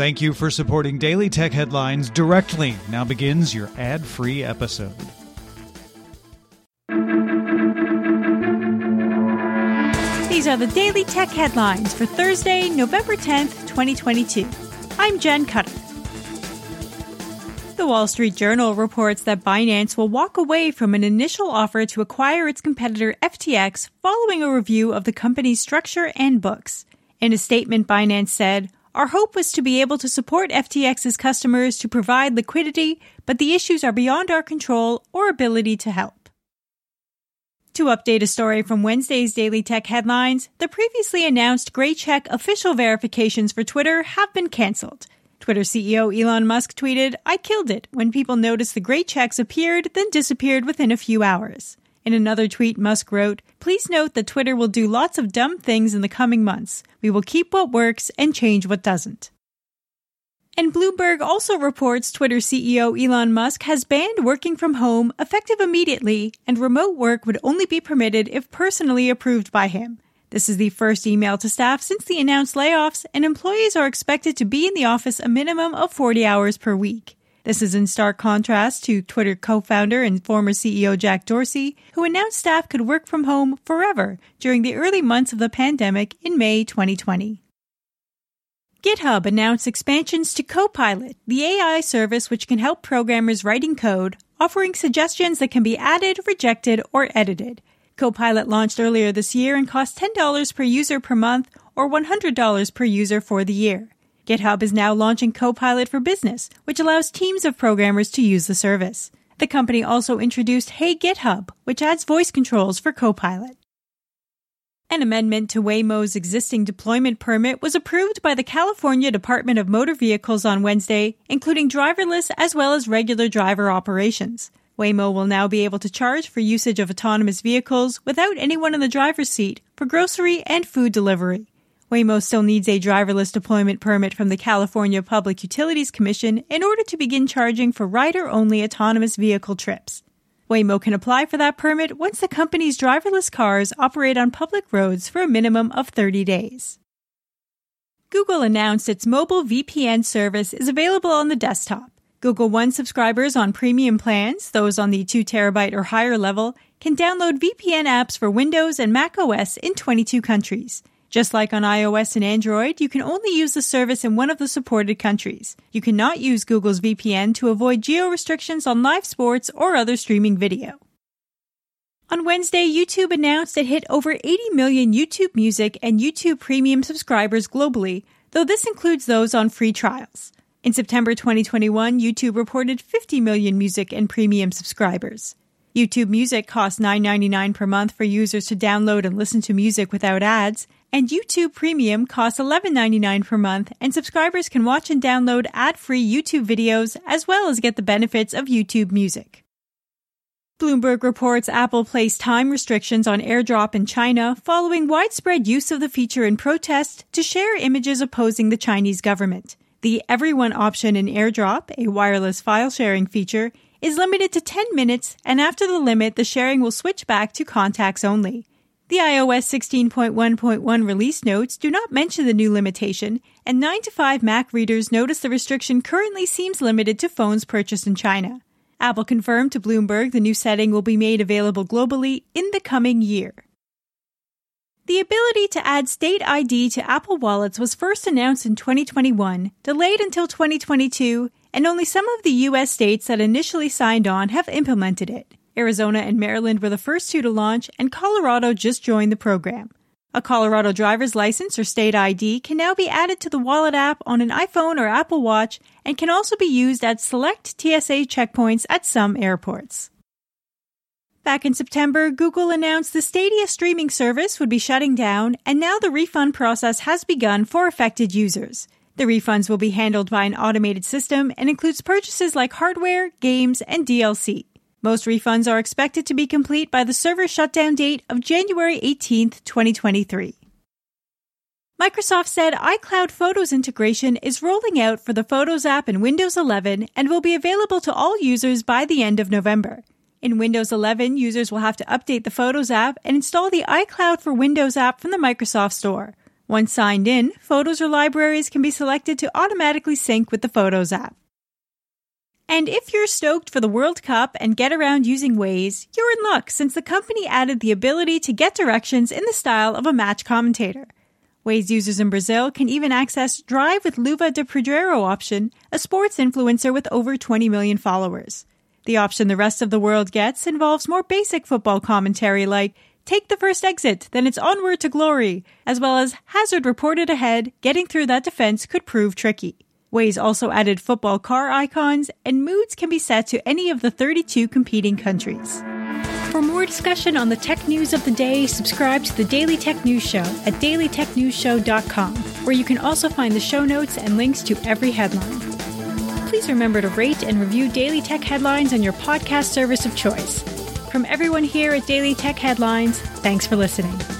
Thank you for supporting Daily Tech Headlines directly. Now begins your ad free episode. These are the Daily Tech Headlines for Thursday, November 10th, 2022. I'm Jen Cutter. The Wall Street Journal reports that Binance will walk away from an initial offer to acquire its competitor FTX following a review of the company's structure and books. In a statement, Binance said, our hope was to be able to support FTX's customers to provide liquidity, but the issues are beyond our control or ability to help. To update a story from Wednesday's Daily Tech headlines, the previously announced Gray Check official verifications for Twitter have been canceled. Twitter CEO Elon Musk tweeted, I killed it when people noticed the Gray Checks appeared, then disappeared within a few hours. In another tweet, Musk wrote, Please note that Twitter will do lots of dumb things in the coming months. We will keep what works and change what doesn't. And Bloomberg also reports Twitter CEO Elon Musk has banned working from home effective immediately, and remote work would only be permitted if personally approved by him. This is the first email to staff since the announced layoffs, and employees are expected to be in the office a minimum of 40 hours per week. This is in stark contrast to Twitter co-founder and former CEO Jack Dorsey, who announced staff could work from home forever during the early months of the pandemic in May 2020. GitHub announced expansions to Copilot, the AI service which can help programmers writing code, offering suggestions that can be added, rejected, or edited. Copilot launched earlier this year and costs $10 per user per month or $100 per user for the year. GitHub is now launching Copilot for Business, which allows teams of programmers to use the service. The company also introduced Hey GitHub, which adds voice controls for Copilot. An amendment to Waymo's existing deployment permit was approved by the California Department of Motor Vehicles on Wednesday, including driverless as well as regular driver operations. Waymo will now be able to charge for usage of autonomous vehicles without anyone in the driver's seat for grocery and food delivery. Waymo still needs a driverless deployment permit from the California Public Utilities Commission in order to begin charging for rider-only autonomous vehicle trips. Waymo can apply for that permit once the company's driverless cars operate on public roads for a minimum of 30 days. Google announced its mobile VPN service is available on the desktop. Google One subscribers on premium plans, those on the 2 terabyte or higher level, can download VPN apps for Windows and Mac OS in 22 countries. Just like on iOS and Android, you can only use the service in one of the supported countries. You cannot use Google's VPN to avoid geo restrictions on live sports or other streaming video. On Wednesday, YouTube announced it hit over 80 million YouTube Music and YouTube Premium subscribers globally, though this includes those on free trials. In September 2021, YouTube reported 50 million music and premium subscribers. YouTube Music costs $9.99 per month for users to download and listen to music without ads, and YouTube Premium costs $11.99 per month, and subscribers can watch and download ad-free YouTube videos as well as get the benefits of YouTube Music. Bloomberg reports Apple placed time restrictions on AirDrop in China following widespread use of the feature in protest to share images opposing the Chinese government. The Everyone option in AirDrop, a wireless file sharing feature, is limited to 10 minutes, and after the limit, the sharing will switch back to contacts only. The iOS 16.1.1 release notes do not mention the new limitation, and 9 to 5 Mac readers notice the restriction currently seems limited to phones purchased in China. Apple confirmed to Bloomberg the new setting will be made available globally in the coming year. The ability to add State ID to Apple wallets was first announced in 2021, delayed until 2022, and only some of the U.S. states that initially signed on have implemented it. Arizona and Maryland were the first two to launch, and Colorado just joined the program. A Colorado driver's license or state ID can now be added to the wallet app on an iPhone or Apple Watch and can also be used at select TSA checkpoints at some airports. Back in September, Google announced the Stadia streaming service would be shutting down, and now the refund process has begun for affected users. The refunds will be handled by an automated system and includes purchases like hardware, games, and DLC. Most refunds are expected to be complete by the server shutdown date of January 18, 2023. Microsoft said iCloud Photos integration is rolling out for the Photos app in Windows 11 and will be available to all users by the end of November. In Windows 11, users will have to update the Photos app and install the iCloud for Windows app from the Microsoft Store. Once signed in, photos or libraries can be selected to automatically sync with the Photos app. And if you're stoked for the World Cup and get around using Waze, you're in luck since the company added the ability to get directions in the style of a match commentator. Waze users in Brazil can even access Drive with Luva de Pedreiro option, a sports influencer with over 20 million followers. The option the rest of the world gets involves more basic football commentary like take the first exit, then it's onward to glory, as well as hazard reported ahead, getting through that defense could prove tricky. Waze also added football car icons, and moods can be set to any of the 32 competing countries. For more discussion on the tech news of the day, subscribe to the Daily Tech News Show at dailytechnewsshow.com, where you can also find the show notes and links to every headline. Please remember to rate and review Daily Tech Headlines on your podcast service of choice. From everyone here at Daily Tech Headlines, thanks for listening.